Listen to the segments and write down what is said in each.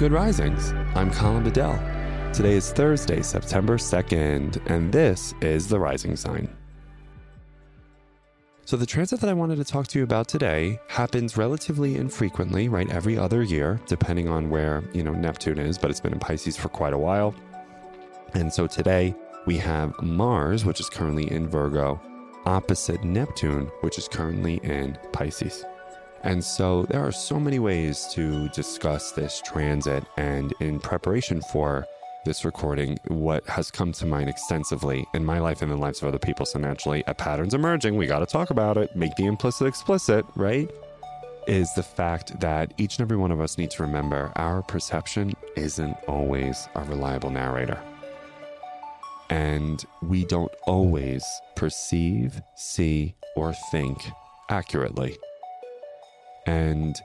Good Risings. I'm Colin Bedell. Today is Thursday, September 2nd, and this is The Rising Sign. So, the transit that I wanted to talk to you about today happens relatively infrequently, right? Every other year, depending on where, you know, Neptune is, but it's been in Pisces for quite a while. And so today we have Mars, which is currently in Virgo, opposite Neptune, which is currently in Pisces. And so there are so many ways to discuss this transit. And in preparation for this recording, what has come to mind extensively in my life and the lives of other people. So naturally, a pattern's emerging. We got to talk about it, make the implicit explicit, right? Is the fact that each and every one of us need to remember our perception isn't always a reliable narrator. And we don't always perceive, see, or think accurately. And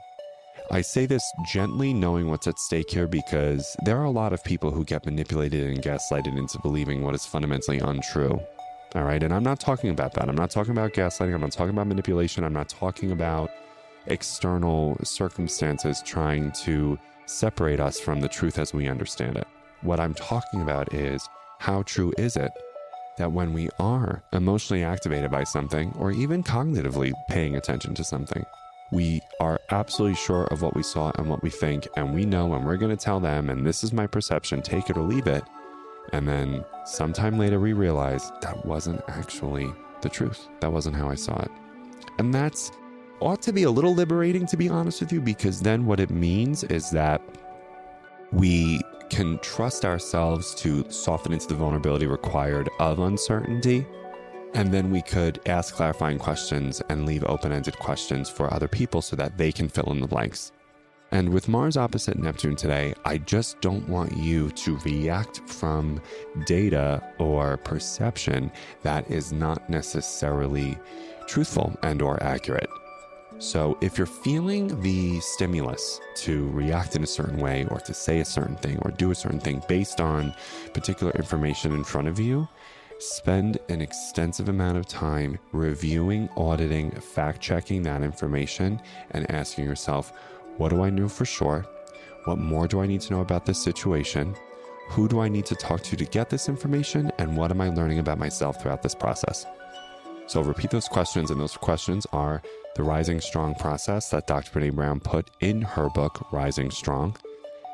I say this gently, knowing what's at stake here, because there are a lot of people who get manipulated and gaslighted into believing what is fundamentally untrue. All right. And I'm not talking about that. I'm not talking about gaslighting. I'm not talking about manipulation. I'm not talking about external circumstances trying to separate us from the truth as we understand it. What I'm talking about is how true is it that when we are emotionally activated by something or even cognitively paying attention to something, we are absolutely sure of what we saw and what we think, and we know and we're going to tell them, and this is my perception, take it or leave it. And then sometime later, we realize that wasn't actually the truth. That wasn't how I saw it. And that's ought to be a little liberating, to be honest with you, because then what it means is that we can trust ourselves to soften into the vulnerability required of uncertainty and then we could ask clarifying questions and leave open ended questions for other people so that they can fill in the blanks. And with Mars opposite Neptune today, I just don't want you to react from data or perception that is not necessarily truthful and or accurate. So if you're feeling the stimulus to react in a certain way or to say a certain thing or do a certain thing based on particular information in front of you, Spend an extensive amount of time reviewing, auditing, fact checking that information, and asking yourself, what do I know for sure? What more do I need to know about this situation? Who do I need to talk to to get this information? And what am I learning about myself throughout this process? So repeat those questions, and those questions are the Rising Strong process that Dr. Brene Brown put in her book, Rising Strong.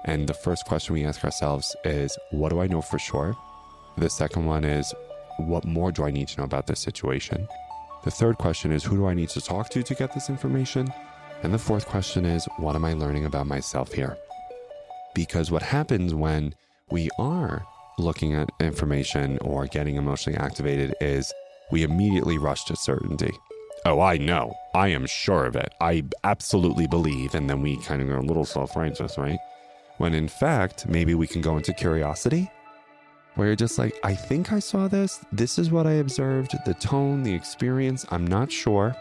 And the first question we ask ourselves is, What do I know for sure? The second one is, what more do I need to know about this situation? The third question is, who do I need to talk to to get this information? And the fourth question is, what am I learning about myself here? Because what happens when we are looking at information or getting emotionally activated is we immediately rush to certainty. Oh, I know. I am sure of it. I absolutely believe. And then we kind of go a little self righteous, right? When in fact, maybe we can go into curiosity where you're just like, I think I saw this. This is what I observed. The tone, the experience, I'm not sure.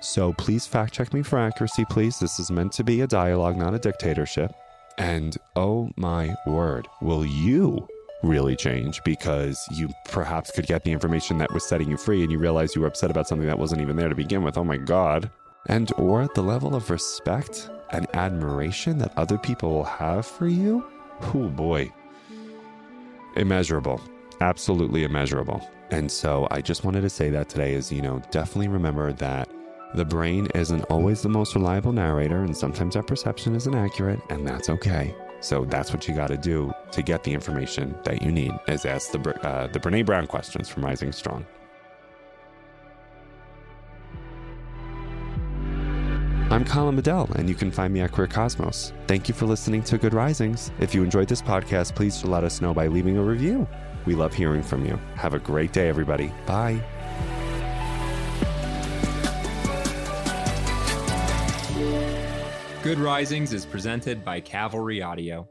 So please fact check me for accuracy, please. This is meant to be a dialogue, not a dictatorship. And oh my word, will you really change because you perhaps could get the information that was setting you free and you realize you were upset about something that wasn't even there to begin with. Oh my God. And or the level of respect and admiration that other people will have for you. Oh boy, immeasurable, absolutely immeasurable. And so I just wanted to say that today is, you know, definitely remember that the brain isn't always the most reliable narrator, and sometimes our perception isn't accurate, and that's okay. So that's what you got to do to get the information that you need, is ask the, uh, the Brene Brown questions from Rising Strong. I'm Colin Bedell, and you can find me at Queer Cosmos. Thank you for listening to Good Risings. If you enjoyed this podcast, please let us know by leaving a review. We love hearing from you. Have a great day, everybody. Bye. Good Risings is presented by Cavalry Audio.